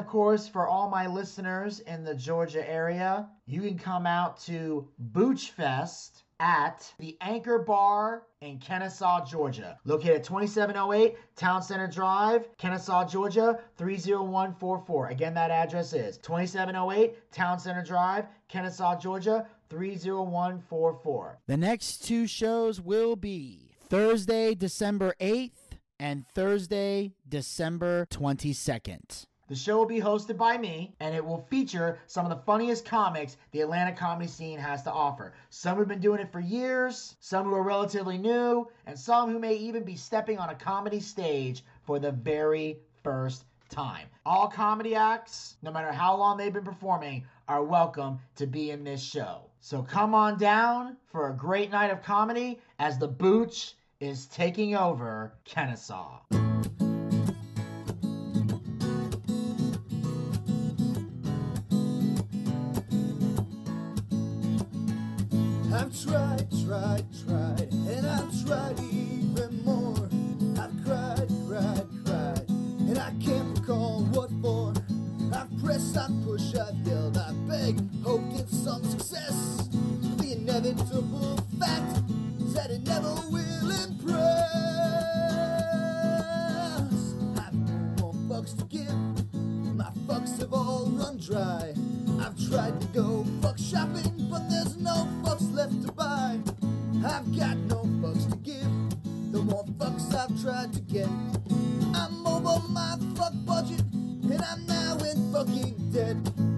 of course, for all my listeners in the Georgia area, you can come out to Booch Fest at the Anchor Bar in Kennesaw, Georgia. Located at 2708 Town Center Drive, Kennesaw, Georgia, 30144. Again, that address is 2708 Town Center Drive, Kennesaw, Georgia, 30144. The next two shows will be Thursday, December 8th and Thursday, December 22nd. The show will be hosted by me, and it will feature some of the funniest comics the Atlanta comedy scene has to offer. Some who've been doing it for years, some who are relatively new, and some who may even be stepping on a comedy stage for the very first time. All comedy acts, no matter how long they've been performing, are welcome to be in this show. So come on down for a great night of comedy as the Booch is taking over Kennesaw. Tried, tried, tried, and I've tried even more. I've cried, cried, cried, and I can't recall what for. I've pressed, I've pushed, I've yelled, I beg, hoped in some success. The inevitable fact is that it never will impress. I've no more fucks to give, my fucks have all run dry. Tried to go fuck shopping, but there's no fucks left to buy. I've got no fucks to give, the more fucks I've tried to get. I'm over my fuck budget, and I'm now in fucking debt.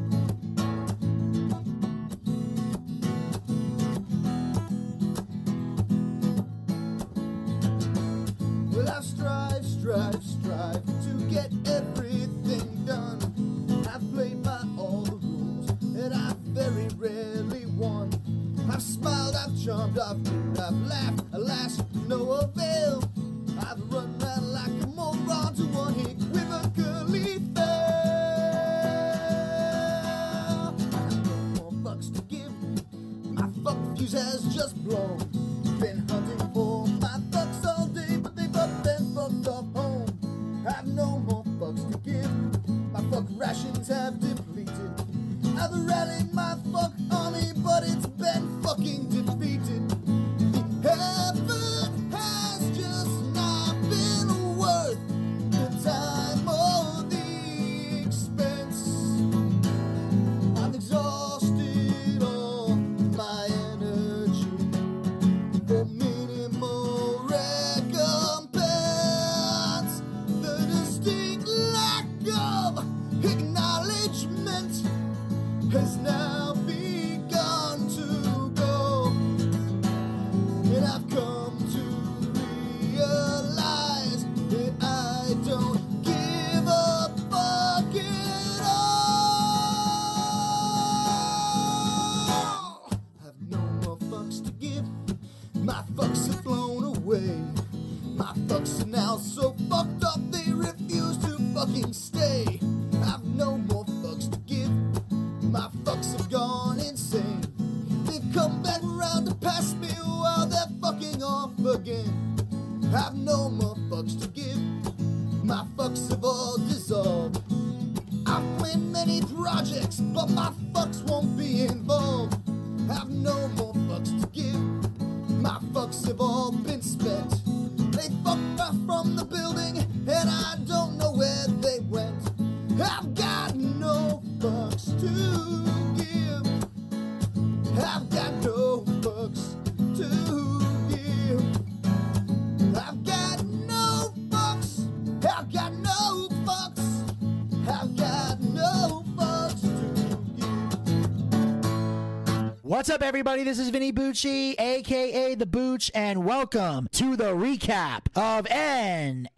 Up, everybody? This is Vinny Bucci, aka The Booch, and welcome to the recap of NXT.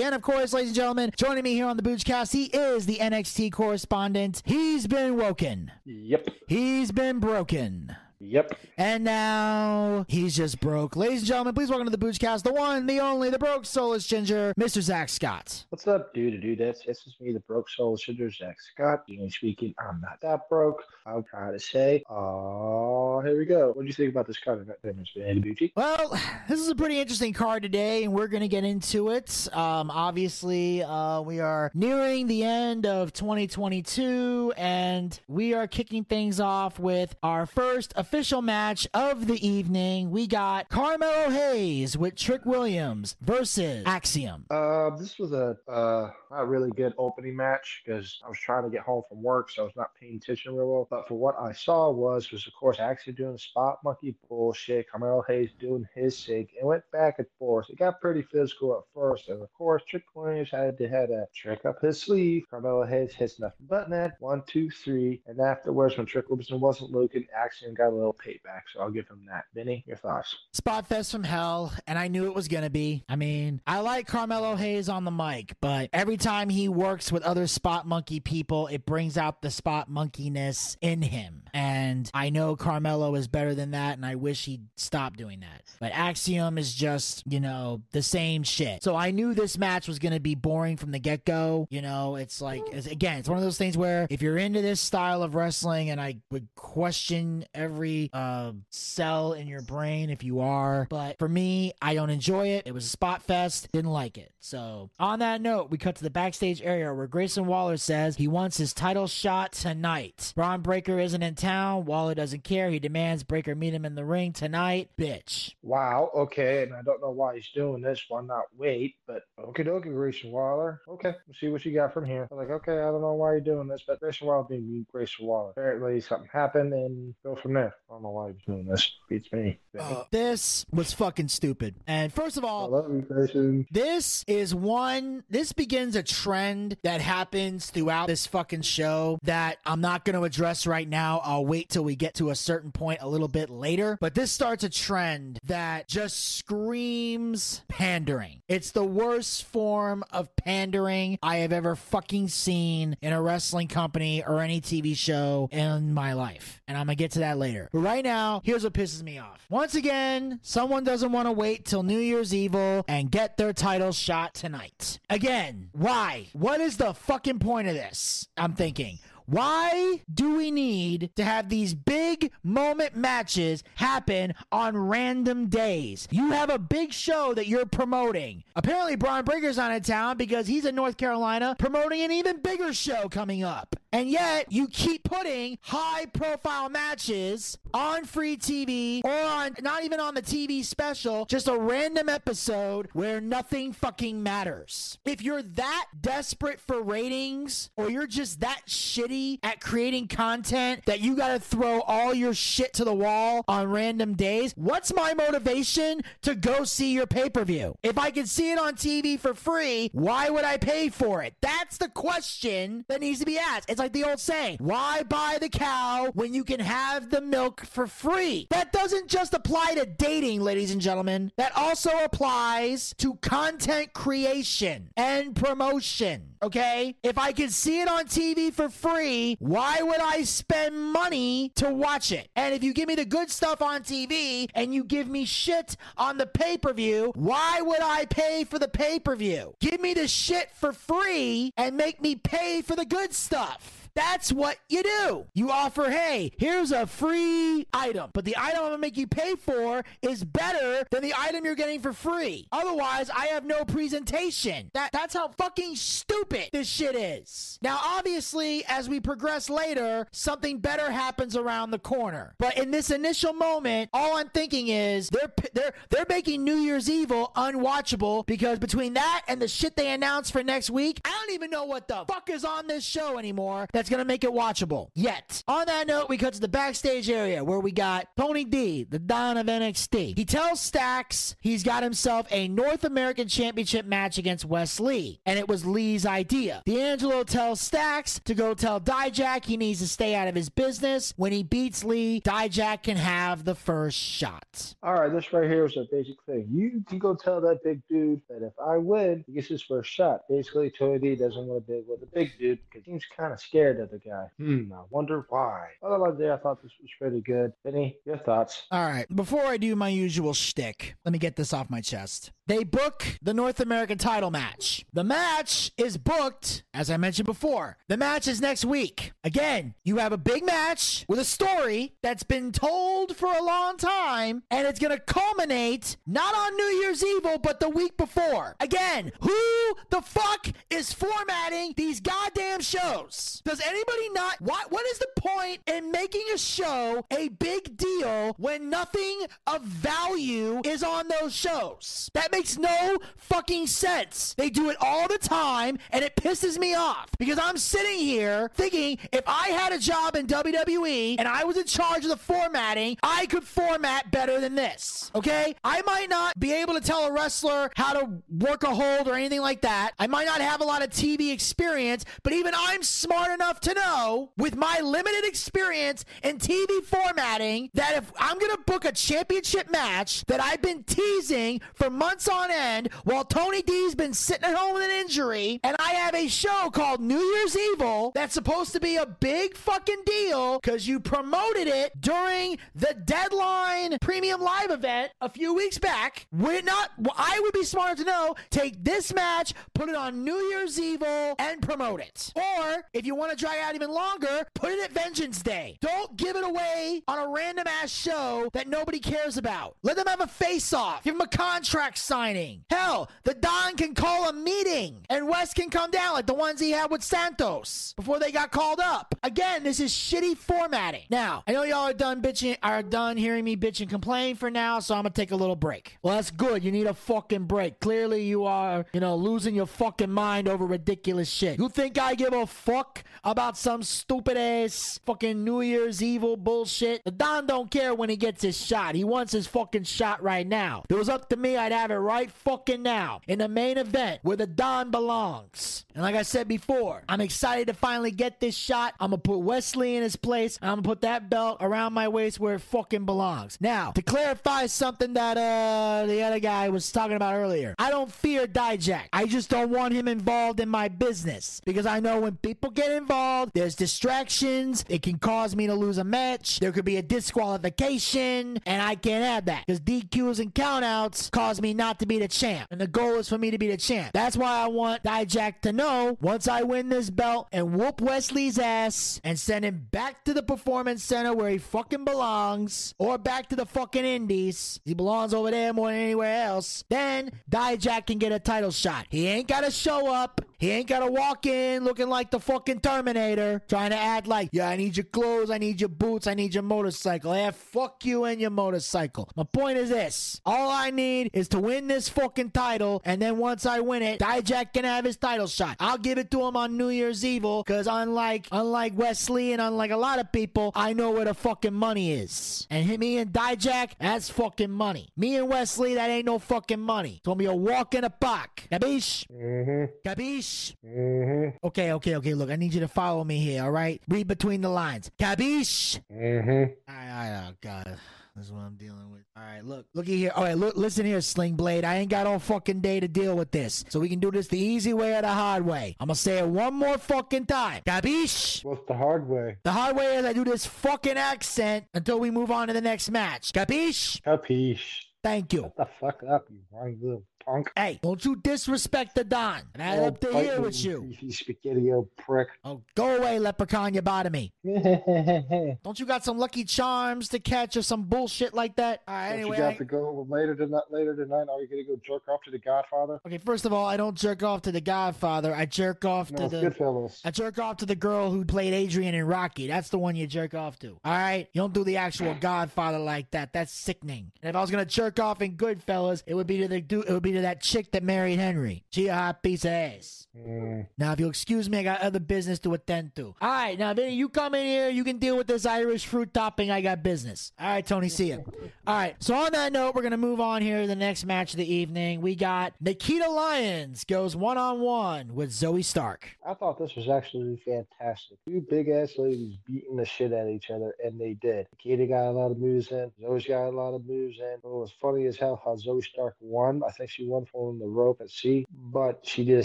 And of course, ladies and gentlemen, joining me here on the Boochcast, he is the NXT correspondent. He's been woken, Yep. he's been broken, Yep. And now he's just broke. Ladies and gentlemen, please welcome to the Boochcast, the one, the only, the broke soulless ginger, Mr. Zack Scott. What's up, dude? Dude, that's this this is me, the broke soul ginger, Zack Scott. Generally speaking, I'm not that broke. I'll try to say. Oh, here we go. What do you think about this card? Mr. Bucci? Well, this is a pretty interesting card today, and we're going to get into it. Um, obviously, uh, we are nearing the end of 2022, and we are kicking things off with our first official match of the evening. We got Carmelo Hayes with Trick Williams versus Axiom. Uh, this was a uh, not really good opening match because I was trying to get home from work, so I was not paying attention real well. But for what I saw was was of course Axiom doing spot monkey bullshit, Carmelo Hayes doing his sig, and went back and forth. It got pretty physical at first, and of course Trick Williams had to had a trick up his sleeve. Carmelo Hayes hits nothing but net. One, two, three, and afterwards when Trick Williams wasn't looking, Axiom got a little payback. So I'll give him that. Benny, your thoughts? Spot fest from hell, and I knew it was gonna be. I mean, I like Carmelo Hayes on the mic, but every time he works with other spot monkey people, it brings out the spot monkeyness in him. And I know Carmelo is better than that, and I wish he'd stop doing that. But Axiom is just, you know, the same shit. So I knew this match was gonna be boring from the get go. You know, it's like it's, again, it's one of those things where if you're into this style of wrestling, and I would question every uh, cell in your brain if you are, but for me, I don't enjoy it. It was a spot fest, didn't like it. So on that note, we cut to the backstage area where Grayson Waller says he wants his title shot tonight. Bron Breakker isn't in town. Waller doesn't care. He demands Breakker meet him in the ring tonight. Bitch. Wow. Okay, and I don't know why he's doing this. Why not wait? But okay, okay, Grayson Waller. Okay, we'll see what you got from here. I'm like, okay, I don't know why you're doing this, but Grayson Waller being Grayson Waller. Apparently, something happened, and go from there. I don't know why he's doing this. Beats me. Uh, this was fucking stupid. And first of I all, love you, Grayson. This is one, this begins a trend that happens throughout this fucking show that I'm not going to address right now. I'll wait till we get to a certain point a little bit later. But this starts a trend that just screams pandering. It's the worst form of pandering I have ever fucking seen in a wrestling company or any TV show in my life. And I'm going to get to that later. But right now, here's what pisses me off. Once again, someone doesn't want to wait till New Year's Evil and get their title shot tonight. Again, why? What is the fucking point of this? I'm thinking. Why do we need to have these big moment matches happen on random days? You have a big show that you're promoting. Apparently, Bron Breakker's not in town because he's in North Carolina promoting an even bigger show coming up. And yet, you keep putting high profile matches on free TV or on not even on the TV special, just a random episode where nothing fucking matters. If you're that desperate for ratings or you're just that shitty at creating content that you gotta throw all your shit to the wall on random days, what's my motivation to go see your pay per view? If I can see it on TV for free, why would I pay for it? That's the question that needs to be asked. It's like the old saying, why buy the cow when you can have the milk for free? That doesn't just apply to dating, ladies and gentlemen. That also applies to content creation and promotion. Okay? If I can see it on TV for free, why would I spend money to watch it? And if you give me the good stuff on TV and you give me shit on the pay per view, why would I pay for the pay per view? Give me the shit for free and make me pay for the good stuff. That's what you do. You offer, hey, here's a free item, but the item I'm gonna make you pay for is better than the item you're getting for free. Otherwise, I have no presentation. That that's how fucking stupid this shit is. Now, obviously, as we progress later, something better happens around the corner. But in this initial moment, all I'm thinking is they're they're they're making New Year's Evil unwatchable because between that and the shit they announced for next week, I don't even know what the fuck is on this show anymore that's gonna make it watchable yet. On that note, we cut to the backstage area where we got Tony D, the Don of NXT. He tells Stacks he's got himself a North American Championship match against Wes Lee, and it was Lee's idea. D'Angelo tells Stacks to go tell Dijak he needs to stay out of his business. When he beats Lee, Dijak can have the first shot. All right, this right here is a basic thing. You can go tell that big dude that if I win, he gets his first shot. Basically, Tony D doesn't want to bid with the big dude because he's kind of scared scared of the guy. Hmm, I wonder why. Otherwise, yeah, I thought this was pretty good. Vinny, your thoughts? All right. Before I do my usual shtick, let me get this off my chest. They book the North American title match. The match is booked, as I mentioned before. The match is next week. Again, you have a big match with a story that's been told for a long time, and it's going to culminate not on New Year's Evil, but the week before. Again, who the fuck is formatting these goddamn shows? Does anybody not? What, what is the point in making a show a big deal when nothing of value is on those shows? That makes no fucking sense. They do it all the time, and it pisses me off because I'm sitting here thinking if I had a job in WWE and I was in charge of the formatting, I could format better than this. Okay? I might not be able to tell a wrestler how to work a hold or anything like that. I might not have a lot of TV experience, but even I'm smart enough to know with my limited experience in TV formatting that if I'm going to book a championship match that I've been teasing for months on end while Tony D's been sitting at home with an injury and I have a show called New Year's Evil that's supposed to be a big fucking deal because you promoted it during the deadline premium live event a few weeks back. We're not, I would be smart to know, take this match, put it on New Year's Evil and promote it. Or if you want to drag out even longer, put it at Vengeance Day. Don't give it away on a random ass show that nobody cares about. Let them have a face off. Give them a contract signing. Hell, the Don can call a meeting and West can come down like the ones he had with Santos before they got called up. Again, this is shitty formatting. Now, I know y'all are done bitching, are done hearing me bitch and complain for now, so I'm gonna take a little break. Well, that's good. You need a fucking break. Clearly, you are, you know, losing your fucking mind over ridiculous shit. You think I give a fuck about some stupid ass fucking New Year's Evil bullshit? The Don don't care when he gets his shot. He wants his fucking shot right now. If it was up to me, I'd have it right fucking now in the main event where the Don belongs. And like I said before, I'm excited to finally get this shot. I'm gonna put Wesley in his place. I'm gonna put that belt around my waist where it fucking belongs. Now, to clarify something that uh the other guy was talking about earlier, I don't fear Dijak. I just don't want him involved in my business because I know when people get involved, there's distractions. It can cause me to lose a match. There could be a disqualification, and I can't have that because DQs and countouts cause me not to be the champ. And the goal is for me to be the champ. That's why I want Dijak to know once I win this belt and whoop Wesley's ass and send him back to the performance center where he fucking belongs, or back to the fucking indies. He belongs over there more than anywhere else. Then Dijak can get a title shot. He ain't gotta show up. He ain't gotta walk in looking like the fucking Terminator, trying to act like, yeah, I need your clothes, I need your boots, I need your motorcycle. Yeah, fuck you and your motorcycle. My point is this all I need is to win this fucking title, and then once I win it, Dijak can have his title shot. I'll give it to him on New Year's Evil, because unlike unlike Wesley and unlike a lot of people, I know where the fucking money is. And hit me and Dijak, that's fucking money. Me and Wesley, that ain't no fucking money. It's gonna be a walk in the park. Capiche? Mm-hmm. Capiche? Mm-hmm. Okay, okay, okay. Look, I need you to follow me here, all right? Read between the lines. Capiche? Mm-hmm. All right, all right, oh, God. This is what I'm dealing with. All right, look, looky here. All right, look, listen here, Sling Blade. I ain't got all fucking day to deal with this, so we can do this the easy way or the hard way. I'm gonna say it one more fucking time. Capiche? What's the hard way? The hard way is I do this fucking accent until we move on to the next match. Capiche? Capiche. Thank you. Shut the fuck up, you whiny little punk. Hey, don't you disrespect the Don. And I Oh, up to here me, with you. You spaghetti old prick. Oh, go away, leprechaun, you bother me. Don't Don't you got some lucky charms to catch or some bullshit like that? All right, anyway. you I- got to go later tonight? Later tonight, are you gonna go jerk off to the Godfather? Okay, first of all, I don't jerk off to the Godfather. I jerk off No, to the. Goodfellas. I jerk off to the girl who played Adrian in Rocky. That's the one you jerk off to. All right, you don't do the actual Godfather like that. That's sickening. And if I was gonna jerk off in Goodfellas, it would be to the dude... it would be to that chick that married Henry. She a hot piece of ass. Mm, Now, if you'll excuse me, I got other business to attend to. All right, now, Vinny, you come in here. You can deal with this Irish fruit topping. I got business. All right, Tony, see ya. All right, so on that note, we're going to move on here to the next match of the evening. We got Nikita Lyons goes one on one with Zoe Stark. I thought this was actually fantastic. Two big ass ladies beating the shit out of each other, and they did. Nikita got a lot of moves in. Zoe's got a lot of moves in. It was funny as hell how Zoe Stark won. I think she won from the rope at sea, but she did a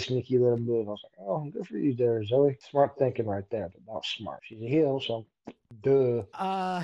sneaky little move. I was like, oh, good for you there, Zoe. Smart thinking right there, but not smart. She's a heel, so duh. Uh,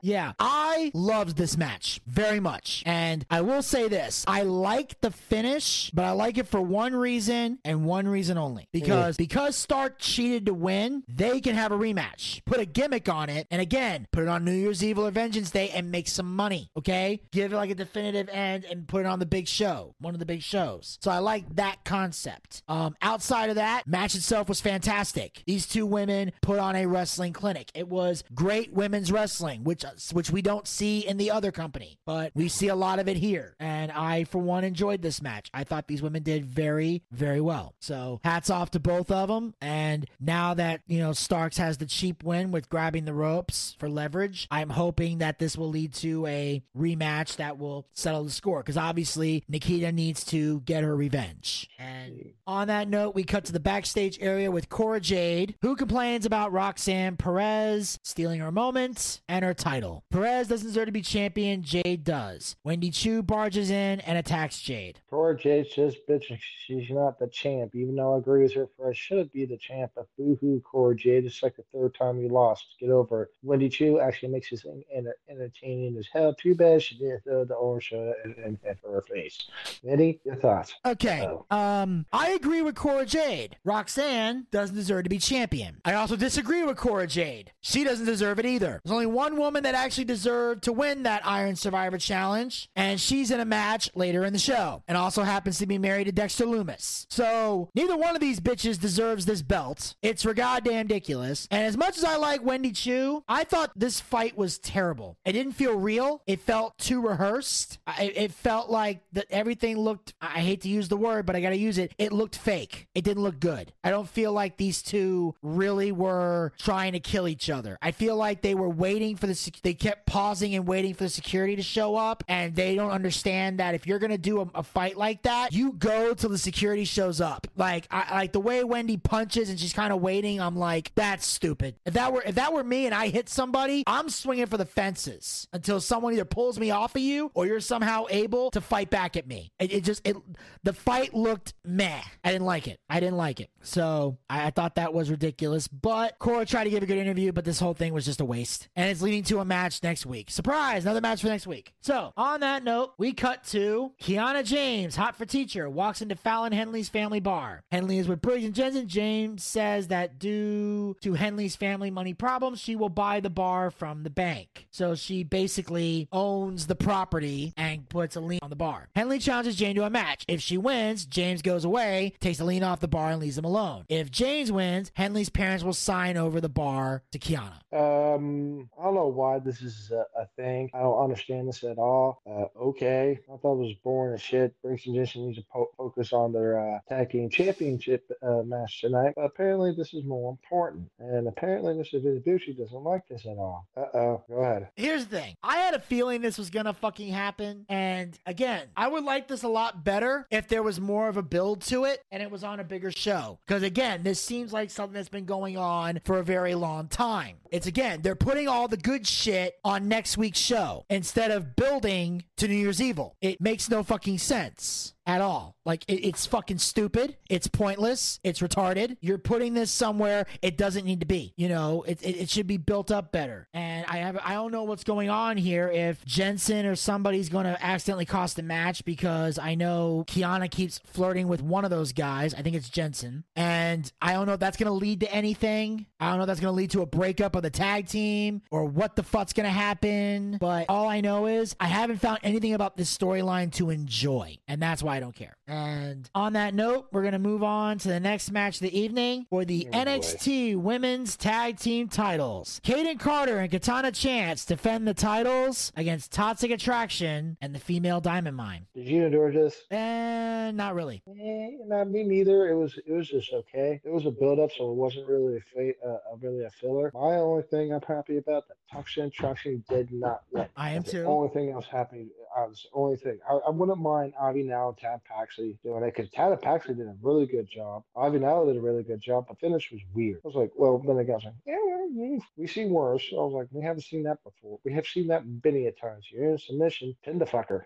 yeah, I loved this match very much. And I will say this I like the finish, but I like it for one reason and one reason only. Because because Stark cheated to win, they can have a rematch. Put a gimmick on it, and again, put it on New Year's Eve or Vengeance Day and make some money. Okay? Give it like a definitive end and put it on the big show. One of the big shows. So I like that concept. Um, outside of that, match itself was fantastic. These two women put on a wrestling clinic. It was great women's wrestling, which which we don't see in the other company, but we see a lot of it here. And I, for one, enjoyed this match. I thought these women did very, very well. So hats off to both of them. And now that you know Starks has the cheap win with grabbing the ropes for leverage, I'm hoping that this will lead to a rematch that will settle the score. Because obviously Nikita needs to get her revenge. And on that note, we cut to the backstage area with Cora Jade, who complains about Roxanne Perez stealing her moment and her title. Perez doesn't deserve to be champion, Jade does. Wendy Choo barges in and attacks Jade. Cora Jade's just bitching. She's not the champ, even though I agree with her. For I should be the champ, but boo hoo, Cora Jade. It's like the third time you lost. Get over it. Wendy Choo actually makes this thing enter- entertaining as hell. Too bad she didn't throw the orange in, in her face. Minnie, your thoughts? Okay. Oh. Um, I agree with Cora Jade. Roxanne doesn't deserve to be champion. I also disagree with Cora Jade. She doesn't deserve it either. There's only one woman that actually deserved to win that Iron Survivor Challenge, and she's in a match later in the show, and also happens to be married to Dexter Lumis. So neither one of these bitches deserves this belt. It's for goddamn ridiculous. And as much as I like Wendy Choo, I thought this fight was terrible. It didn't feel real. It felt too rehearsed. I, it felt like that everything looked. I hate to use the word, but I got to use it. It looked fake. It didn't look good. I don't feel like these two really were trying to kill each other. I feel like they were waiting for the. sec- They kept pausing and waiting for the security to show up, and they don't understand that if you're gonna do a, a fight like that, you go till the security shows up. Like, I like the way Wendy punches and she's kind of waiting. I'm like, that's stupid. If that were if that were me and I hit somebody, I'm swinging for the fences until someone either pulls me off of you or you're somehow able to fight back at me. It, it just it the fight looked meh. I didn't like it. I didn't like it. So I, I thought that was ridiculous. But Cora tried to give a good interview, but this whole thing was just a waste. And it's leading to a match next week. Surprise! Another match for next week. So on that note, we cut to Kiana James, hot for teacher, walks into Fallon Henley's family bar. Henley is with Briggs and Jensen. James says that due to Henley's family money problems, she will buy the bar from the bank. So she basically owns the property and puts a lien on the bar. Henley challenges Jane to a match. If she wins, James goes away, takes the lien off the bar, and leaves them alone. If James wins, Henley's parents will sign over the bar to Kiana. Um, I don't know why this is a, a thing. I don't understand this at all. Uh, okay, I thought it was boring as shit. Briggs and Jensen need to po- focus on their uh, tag team championship uh, match tonight. But apparently, this is more important. And apparently, Mr. Vidabucci doesn't like this at all. Uh oh. Go ahead. Here's the thing. I had a feeling this was gonna fucking happen. And again, I would like this a lot better if there was more of a build to it and it was on a bigger show. Because again, this seems like something that's been going on for a very long time. It's again, they're putting all the good shit on next week's show instead of building to New Year's Evil. It makes no fucking sense at all. Like it, it's fucking stupid. It's pointless. It's retarded. You're putting this somewhere it doesn't need to be. You know, it, it, it should be built up better. And I have I don't know what's going on here. If Jensen or somebody's going to accidentally cost the match because I know Kiana keeps flirting with one of those guys. I think it's Jensen, and I don't know if that's going to lead to anything. I don't know if that's going to lead to a breakup of the tag team or what the fuck's going to happen. But all I know is I haven't found anything about this storyline to enjoy, and that's why I don't care. And on that note, we're going to move on to the next match of the evening for the Oh, boy. NXT Women's Tag Team titles. Kayden Carter and Katana Chance defend the titles against Toxic Attraction and the female Diamond Mine. Did you endure this? And not really. Eh, not me neither. It was it was just okay. It was a build up, so it wasn't really a fa- uh, really a filler. My only thing I'm happy about that Toxic Attraction did not win. I am That's too. The only thing I was happy. Was the only thing. I, I wouldn't mind Ivy Nile and Tatum Paxley doing it because Tatum Paxley did a really good job. Ivy Nile did a really good job. The finish was weird. I was like, well, then again, I was like, yeah, well, we- we see worse. I was like, we haven't seen that before. We have seen that many a times. You're in submission, pin the fucker.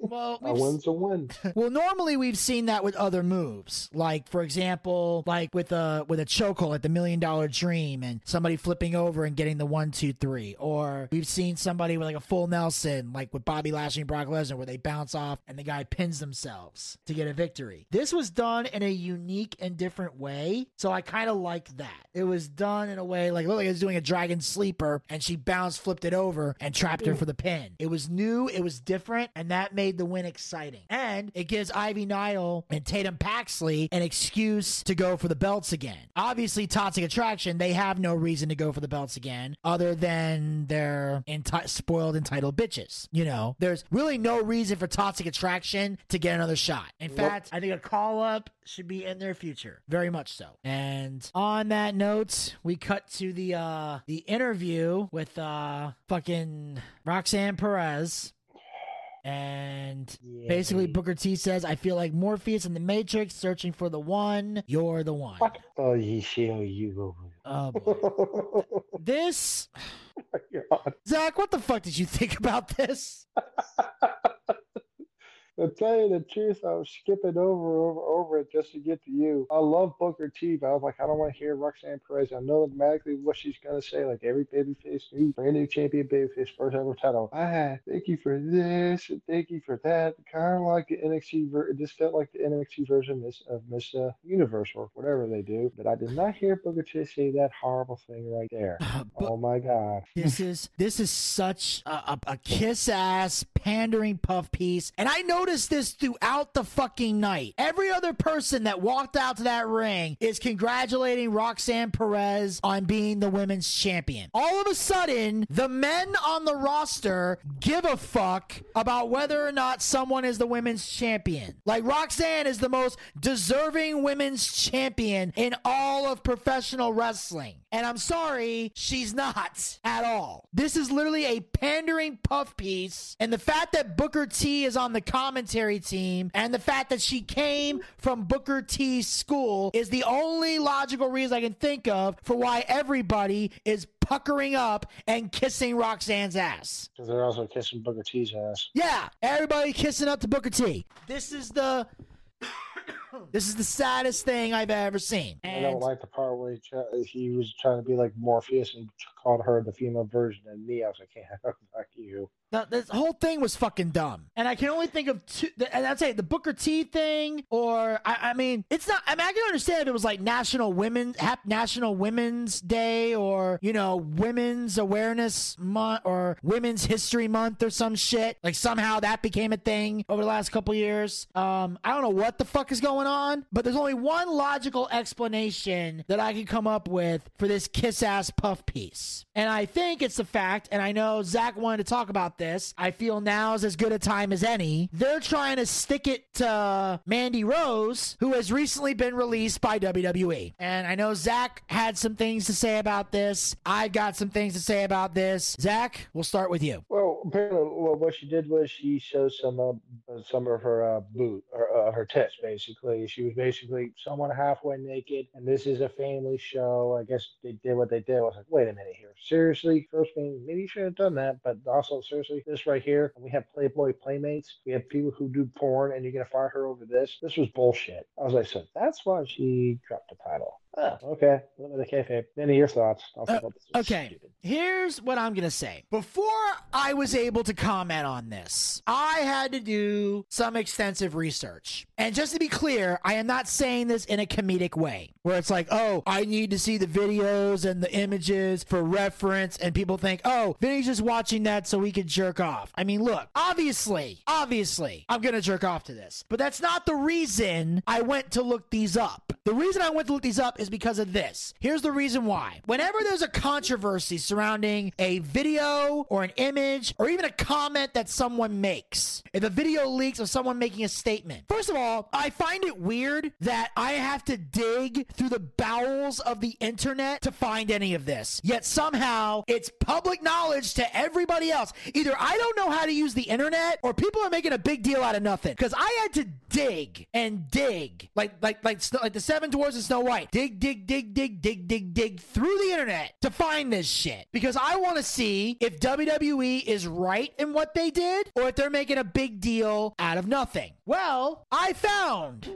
Well, a win's a win. Well, normally we've seen that with other moves, like for example, like with a with a chokehold at the Million Dollar Dream, and somebody flipping over and getting the one, two, three. Or we've seen somebody with like a full Nelson, like with Bobby Lashley and Brock Lesnar, where they bounce off and the guy pins themselves to get a victory. This was done in a unique and different way, so I kind of like that. It was done in a way like look like it was doing a dragon sleeper, and she bounced, flipped it over, and trapped her for the pin. It was new, it was different, and that made the win exciting. And it gives Ivy Nile and Tatum Paxley an excuse to go for the belts again. Obviously, Toxic Attraction, they have no reason to go for the belts again other than they're enti- spoiled, entitled bitches. You know, there's really no reason for Toxic Attraction to get another shot. In fact, I think a call up should be in their future. Very much so. And on that note, we cut to the uh the interview with uh fucking Roxanne Perez. And basically, Booker T says, I feel like Morpheus in the Matrix searching for the one. You're the one. What? Oh, you see how you Oh, boy. go. This, oh God. Zack, what the fuck did you think about this? To tell you the truth, I was skipping over, over, over it just to get to you. I love Booker T, but I was like, I don't want to hear Roxanne Perez. I know automatically what she's gonna say. Like every babyface, new brand new champion babyface, first ever title. Ah, thank you for this, and thank you for that. Kind of like the NXT. Ver- it just felt like the NXT version Miss- of Miss uh, Universe or whatever they do. But I did not hear Booker T say that horrible thing right there. But Oh my God. This is this is such a, a, a kiss ass pandering puff piece, and I noticed this throughout the fucking night. Every other person that walked out to that ring is congratulating Roxanne Perez on being the women's champion. All of a sudden, the men on the roster give a fuck about whether or not someone is the women's champion. Like Roxanne is the most deserving women's champion in all of professional wrestling. And I'm sorry, she's not at all. This is literally a pandering puff piece. And the fact that Booker T is on the commentary team and the fact that she came from Booker T's school is the only logical reason I can think of for why everybody is puckering up and kissing Roxanne's ass. Because they're also kissing Booker T's ass. Yeah, everybody kissing up to Booker T. This is the this is the saddest thing I've ever seen. I don't like the part where he, try, he was trying to be like Morpheus and called her the female version of me. I was like, yeah, fuck you. this whole thing was fucking dumb. And I can only think of two. And I'd say the Booker T thing, or I, I mean, it's not. I mean, I can understand if it was like National Women National Women's Day, or you know, Women's Awareness Month, or Women's History Month, or some shit. Like somehow that became a thing over the last couple years. Um, I don't know what the fuck is going on, but there's only one logical explanation that I can come up with for this kiss ass puff piece. And I think it's the fact, and I know Zack wanted to talk about this. I feel now's as good a time as any. They're trying to stick it to Mandy Rose, who has recently been released by WWE. And I know Zack had some things to say about this. I've got some things to say about this. Zack, we'll start with you. Well, apparently, well, what she did was she showed some uh, some of her uh, boot or uh, her tits. Basically, she was basically someone halfway naked, and this is a family show. I guess they did what they did. I was like, wait a minute here, seriously, first thing, maybe you should have done that, but also seriously, this right here, we have Playboy playmates, we have people who do porn, and you're gonna fire her over this. This was bullshit. As I so that's why she dropped the title. Oh, okay. Let me the kayfabe. Any of your thoughts? Uh, thought this was Okay, stupid. here's what I'm going to say. Before I was able to comment on this, I had to do some extensive research. And just to be clear, I am not saying this in a comedic way where it's like, oh, I need to see the videos and the images for reference. And people think, oh, Vinny's just watching that so he could jerk off. I mean, look, obviously, obviously, I'm going to jerk off to this. But that's not the reason I went to look these up. The reason I went to look these up is because of this. Here's the reason why. Whenever there's a controversy surrounding a video or an image or even a comment that someone makes, if a video leaks of someone making a statement, first of all, I find it weird that I have to dig through the bowels of the internet to find any of this. Yet somehow it's public knowledge to everybody else. Either I don't know how to use the internet or people are making a big deal out of nothing. Because I had to dig and dig like like like like the seven dwarfs and Snow White. Dig, dig, dig, dig, dig, dig, dig through the internet to find this shit because I want to see if WWE is right in what they did or if they're making a big deal out of nothing. Well, I found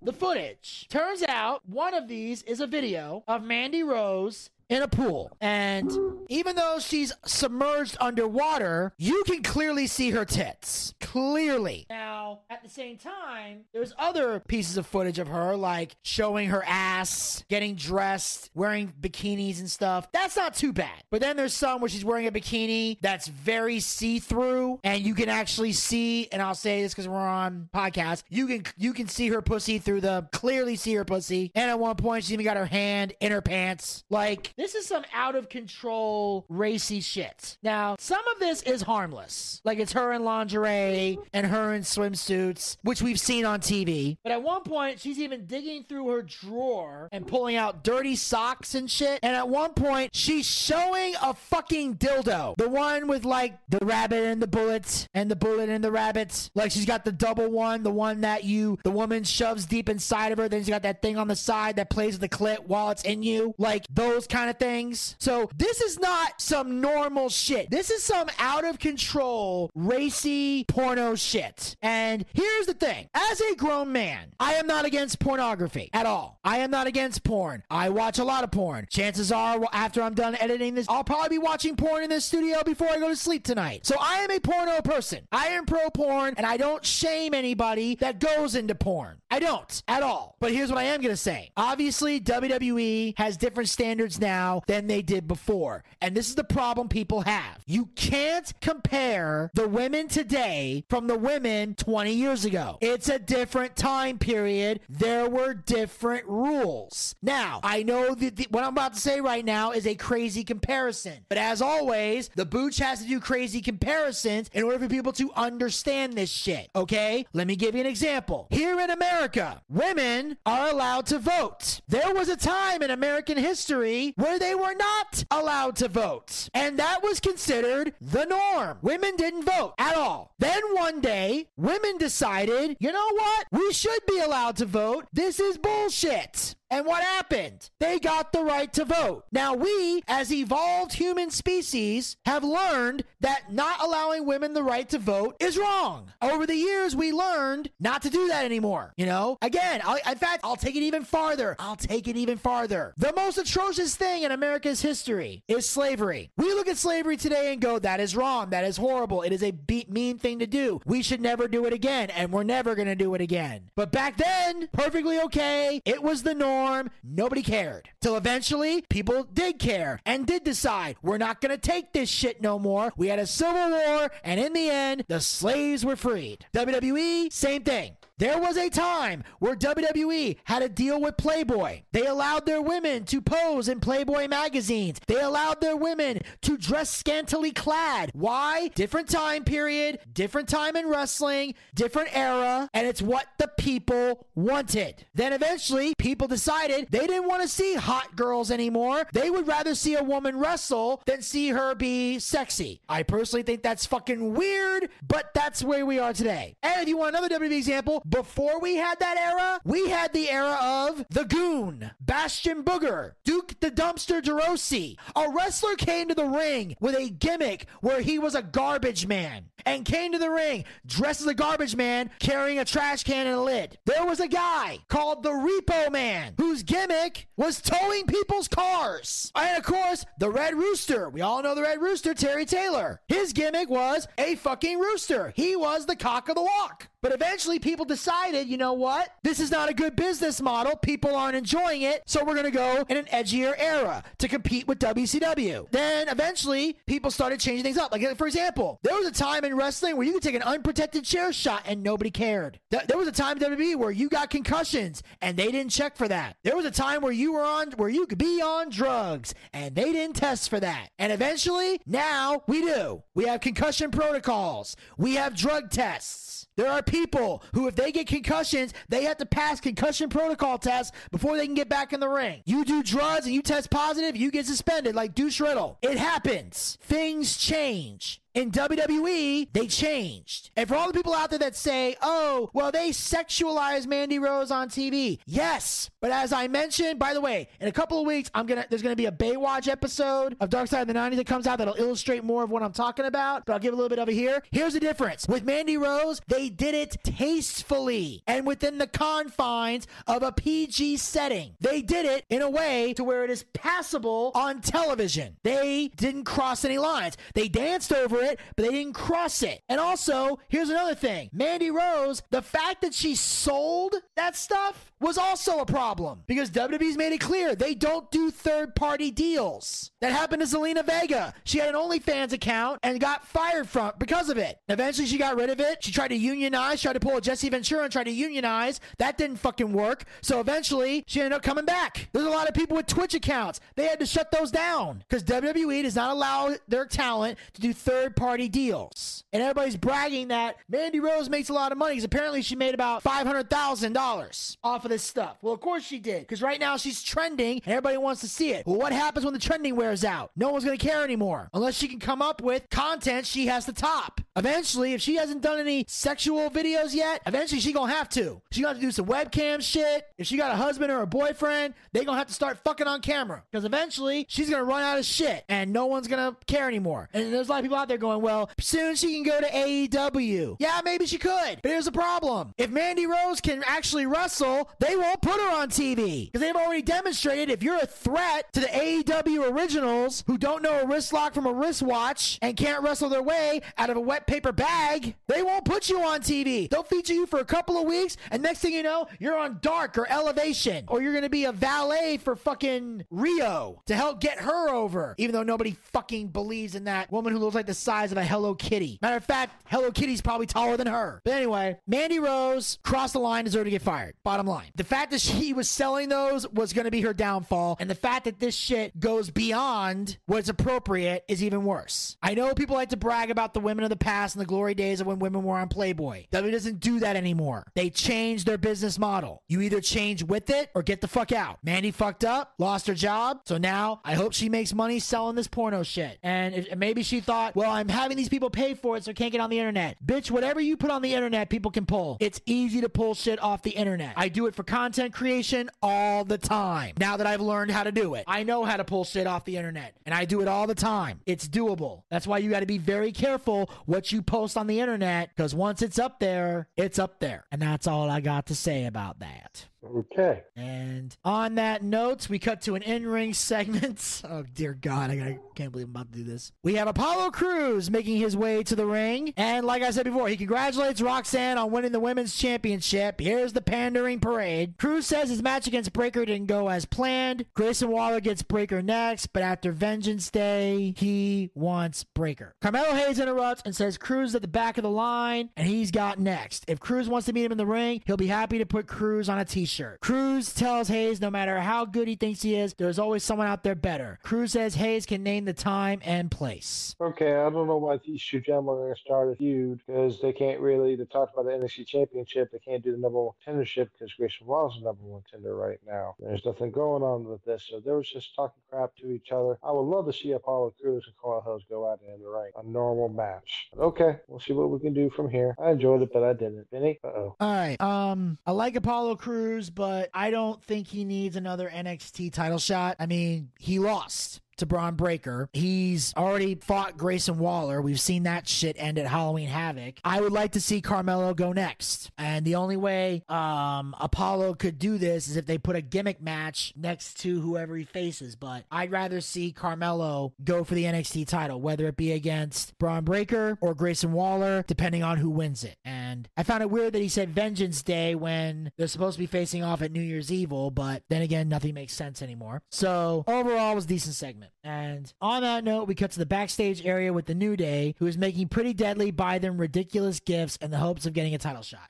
the footage. Turns out one of these is a video of Mandy Rose in a pool. And even though she's submerged underwater, you can clearly see her tits. Clearly. Now, at the same time, there's other pieces of footage of her, like showing her ass, getting dressed, wearing bikinis and stuff. That's not too bad. But then there's some where she's wearing a bikini that's very see through, and you can actually see, and I'll say this because we're on podcast, you can you can see her pussy through the clearly see her pussy. And at one point, she even got her hand in her pants. Like, this is some out of control racy shit. Now, some of this is harmless. Like it's her in lingerie and her in swimsuits, which we've seen on TV. But at one point, she's even digging through her drawer and pulling out dirty socks and shit. And at one point, she's showing a fucking dildo. The one with like the rabbit and the bullet and the bullet and the rabbit. Like she's got the double one, the one that you, the woman shoves deep inside of her. Then she's got that thing on the side that plays with the clit while it's in you. Like those kind of things. So this is not some normal shit. This is some out of control, racy porno shit. And here's the thing as a grown man, I am not against pornography at all. I am not against porn. I watch a lot of porn. Chances are, after I'm done editing this, I'll probably be watching porn in this studio before I go to sleep tonight. So I am a porno person. I am pro porn, and I don't shame anybody that goes into porn. I don't at all. But here's what I am going to say. Obviously, WWE has different standards now than they did before. And this is the problem people have. You can't compare the women today from the women 20 years ago. It's a different time period. There were different rules. Now, I know that the, what I'm about to say right now is a crazy comparison. But as always, the Booch has to do crazy comparisons in order for people to understand this shit. Okay? Let me give you an example. Here in America, women are allowed to vote. There was a time in American history where they were not allowed to vote. And that was considered the norm. Women didn't vote at all. Then one day, women decided, you know what? We should be allowed to vote. This is bullshit. And what happened? They got the right to vote. Now, we, as evolved human species, have learned that not allowing women the right to vote is wrong. Over the years, we learned not to do that anymore. You know, again, I'll, in fact, I'll take it even farther. I'll take it even farther. The most atrocious thing in America's history is slavery. We look at slavery today and go, that is wrong. That is horrible. It is a be- mean thing to do. We should never do it again, and we're never going to do it again. But back then, perfectly okay. It was the norm nobody cared. Till eventually, people did care and did decide we're not going to take this shit no more. We had a civil war, and in the end, the slaves were freed. WWE, same thing. There was a time where WWE had a deal with Playboy. They allowed their women to pose in Playboy magazines. They allowed their women to dress scantily clad. Why? Different time period, different time in wrestling, different era, and it's what the people wanted. Then eventually, people decided they didn't want to see hot girls anymore. They would rather see a woman wrestle than see her be sexy. I personally think that's fucking weird, but that's where we are today. And if you want another WWE example, before we had that era, we had the era of the Goon, Bastion Booger, Duke the Dumpster Droese. A wrestler came to the ring with a gimmick where he was a garbage man and came to the ring dressed as a garbage man carrying a trash can and a lid. There was a guy called the Repo Man whose gimmick was towing people's cars. And of course, the Red Rooster. We all know the Red Rooster, Terry Taylor. His gimmick was a fucking rooster. He was the cock of the walk. But eventually, people decided, you know what? This is not a good business model. People aren't enjoying it. So we're going to go in an edgier era to compete with WCW. Then eventually, people started changing things up. Like, for example, there was a time in wrestling where you could take an unprotected chair shot and nobody cared. There was a time in WWE where you got concussions and they didn't check for that. There was a time where you were on, where you could be on drugs and they didn't test for that. And eventually, now we do. We have concussion protocols. We have drug tests. There are people who, if they get concussions, they have to pass concussion protocol tests before they can get back in the ring. You do drugs and you test positive, you get suspended like Deuce Riddle. It happens. Things change. In WWE, they changed. And for all the people out there that say, oh, well, they sexualized Mandy Rose on TV. Yes. But as I mentioned, by the way, in a couple of weeks, I'm gonna there's gonna be a Baywatch episode of Dark Side of the 90s that comes out that'll illustrate more of what I'm talking about. But I'll give a little bit of it here. Here's the difference. With Mandy Rose, they did it tastefully and within the confines of a PG setting. They did it in a way to where it is passable on television. They didn't cross any lines. They danced over it, but they didn't cross it. And also, here's another thing Mandy Rose, the fact that she sold that stuff was also a problem because WWE's made it clear they don't do third party deals. That happened to Zelina Vega. She had an OnlyFans account and got fired from because of it. Eventually, she got rid of it. She tried to unionize, tried to pull a Jesse Ventura and tried to unionize. That didn't fucking work. So eventually, she ended up coming back. There's a lot of people with Twitch accounts. They had to shut those down because WWE does not allow their talent to do third party deals. And everybody's bragging that Mandy Rose makes a lot of money because apparently she made about $500,000 off of this stuff. Well, of course she did because right now she's trending and everybody wants to see it. Well, what happens when the trending wears out? No one's going to care anymore unless she can come up with content she has to top. Eventually, if she hasn't done any sexual videos yet, eventually she gonna have to. She gonna have to do some webcam shit. If she got a husband or a boyfriend, they gonna have to start fucking on camera because eventually she's gonna run out of shit and no one's gonna care anymore. And there's a lot of people out there going, well, soon she can go to AEW. Yeah, maybe she could, but here's the problem: if Mandy Rose can actually wrestle, they won't put her on TV because they've already demonstrated if you're a threat to the AEW originals who don't know a wrist lock from a wristwatch and can't wrestle their way out of a wet paper bag, they won't put you on TV. They'll feature you for a couple of weeks, and next thing you know, you're on Dark or Elevation, or you're gonna be a valet for fucking Rio to help get her over, even though nobody fucking believes in that woman who looks like the size of a Hello Kitty. Matter of fact, Hello Kitty's probably taller than her. But anyway, Mandy Rose crossed the line, deserved to get fired. Bottom line. The fact that she was selling those was gonna be her downfall, and the fact that this shit goes beyond what's appropriate is even worse. I know people like to brag about the women of the past and the glory days of when women were on Playboy. W doesn't do that anymore. They changed their business model. You either change with it or get the fuck out. Mandy fucked up, lost her job, so now I hope she makes money selling this porno shit. And if, maybe she thought, well, I'm having these people pay for it so I can't get on the internet. Bitch, whatever you put on the internet, people can pull. It's easy to pull shit off the internet. I do it for content creation all the time. Now that I've learned how to do it, I know how to pull shit off the internet, and I do it all the time. It's doable. That's why you got to be very careful what you post on the internet because once it's up there, it's up there. And that's all I got to say about that. Okay. And on that note, we cut to an in-ring segment. Oh dear God, I can't believe I'm about to do this. We have Apollo Crews making his way to the ring, and like I said before, he congratulates Roxanne on winning the women's championship. Here's the pandering parade. Crews says his match against Breakker didn't go as planned. Grayson Waller gets Breakker next, but after Vengeance Day, he wants Breakker. Carmelo Hayes interrupts and says Crews is at the back of the line, and he's got next. If Crews wants to meet him in the ring, he'll be happy to put Crews on a t-shirt shirt. Crews tells Hayes no matter how good he thinks he is, there's always someone out there better. Crews says Hayes can name the time and place. Okay, I don't know why these two gentlemen are going to start a feud because they can't really. They talked about the NXT Championship. They can't do the number one contendership because Grayson Wallace is number one tender right now. There's nothing going on with this, so they was just talking crap to each other. I would love to see Apollo Crews and Carl Hills go out in the ring, a normal match. But okay, we'll see what we can do from here. I enjoyed it, but I didn't. Vinny, uh oh. All right. Um, I like Apollo Crews, but I don't think he needs another NXT title shot. I mean, he lost to Bron Breakker. He's already fought Grayson Waller. We've seen that shit end at Halloween Havoc. I would like to see Carmelo go next. And the only way um, Apollo could do this is if they put a gimmick match next to whoever he faces. But I'd rather see Carmelo go for the NXT title, whether it be against Bron Breakker or Grayson Waller, depending on who wins it. And I found it weird that he said Vengeance Day when they're supposed to be facing off at New Year's Evil, but then again, nothing makes sense anymore. So overall, was decent segment. And on that note, we cut to the backstage area with the New Day, who is making Pretty Deadly buy them ridiculous gifts in the hopes of getting a title shot.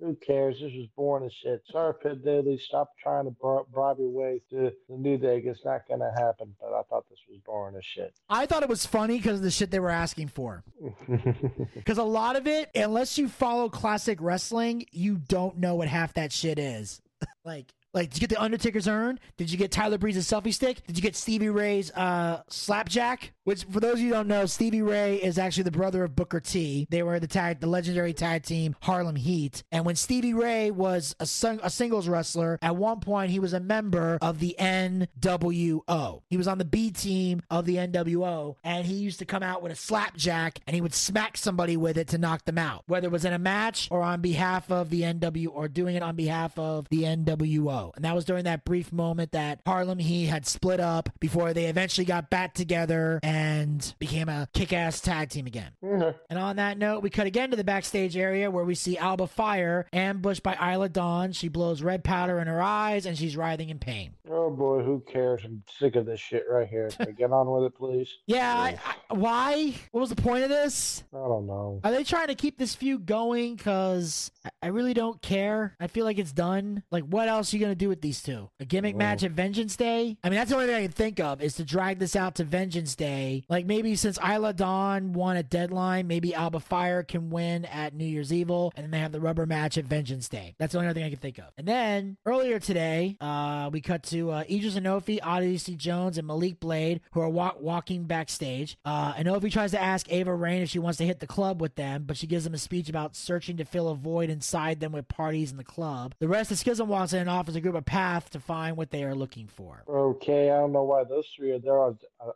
Who cares? This was boring as shit. Sorry, Pretty Deadly. Stop trying to bribe your way to the New Day. It's not going to happen. But I thought this was boring as shit. I thought it was funny because of the shit they were asking for. Because a lot of it, unless you follow classic wrestling, you don't know what half that shit is. like, Like, did you get the Undertaker's urn? Did you get Tyler Breeze's selfie stick? Did you get Stevie Ray's uh, slapjack? Which, for those of you who don't know, Stevie Ray is actually the brother of Booker T. They were the tag, the legendary tag team Harlem Heat. And when Stevie Ray was a, sing- a singles wrestler, at one point he was a member of the NWO. He was on the B team of the NWO, and he used to come out with a slapjack and he would smack somebody with it to knock them out, whether it was in a match or on behalf of the NW or doing it on behalf of the NWO. And that was during that brief moment that Harlem Heat had split up before they eventually got back together and became a kick-ass tag team again. Mhm. And on that note, we cut again to the backstage area where we see Alba Fyre ambushed by Isla Dawn. She blows red powder in her eyes and she's writhing in pain. Oh boy, who cares? I'm sick of this shit right here. Get on with it, please? Yeah, I, I, why? What was the point of this? I don't know. Are they trying to keep this feud going? Because I, I really don't care. I feel like it's done. Like, what else are you going to do with these two? A gimmick Well- match at Vengeance Day? I mean, that's the only thing I can think of is to drag this out to Vengeance Day. Like, maybe since Isla Dawn won at Deadline, maybe Alba Fyre can win at New Year's Evil, and then they have the rubber match at Vengeance Day. That's the only other thing I can think of. And then earlier today, uh, we cut to uh, Edris Enofé, Odyssey Jones, and Malik Blade, who are wa- walking backstage. Uh, Anofi tries to ask Ava Raine if she wants to hit the club with them, but she gives them a speech about searching to fill a void inside them with parties in the club. The rest of Schism walks in and offers a group a path to find what they are looking for. Okay, I don't know why those three are there.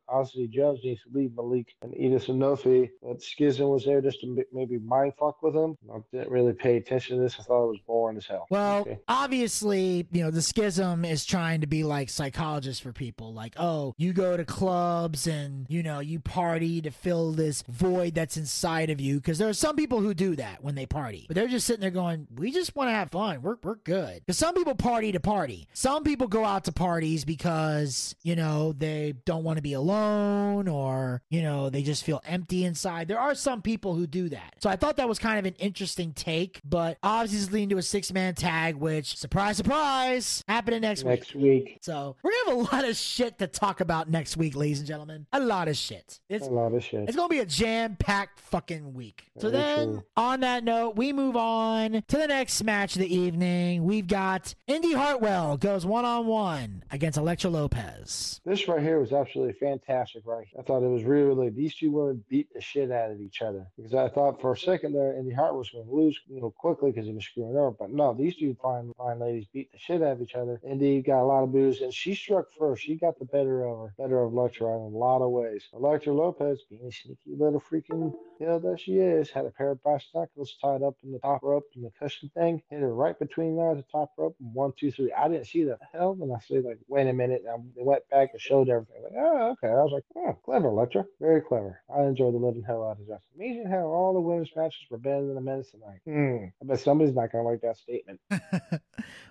Odyssey Jones needs to leave Malik and Edris Enofé. But Schism was there just to maybe mind fuck with him. I didn't really pay attention to this. I thought it was boring as hell. Well, Okay. obviously, you know, the schism is trying to be like psychologists for people. Like, oh, you go to clubs and, you know, you party to fill this void that's inside of you. Because there are some people who do that when they party. But they're just sitting there going, we just want to have fun. We're, we're good. Because some people party to party. Some people go out to parties because, you know, they don't want to be alone or, you know, they just feel empty inside. There are some people who do that. So I thought that was kind of an interesting take, but obviously it's leading to a six man tag, which, surprise, surprise, happening next week. Next week, So we're gonna have a lot of shit to talk about next week, ladies and gentlemen. A lot of shit. It's a lot of shit. it's gonna be a jam-packed fucking week. So Very then, true. on that note, we move on to the next match of the evening. We've got Indy Hartwell goes one-on-one against Elektra Lopez. This right here was absolutely fantastic, right? I thought it was really, really. These two women beat the shit out of each other because I thought for a second there, Indy Hart was going to lose, you know, quickly because he was screwing over. But no, these two fine, fine ladies beat the shit out of each other. Indy got a lot of boos, and she struck first. She got the better of her, better of Elektra in a lot of ways. Elektra Lopez, being a sneaky little freaking, you know, that she is, had a pair of brass knuckles tied up in the top rope and the cushion thing, hit her right between there the top rope, and one, two, three. I didn't see the hell, and I see like, wait a minute, and they went back and showed everything. Like, oh, okay. I was like, oh, clever, Elektra, very clever. I enjoyed the living hell out of this. Amazing how all the women's matches were better than the men's tonight. Hmm. I bet somebody's not gonna like that statement.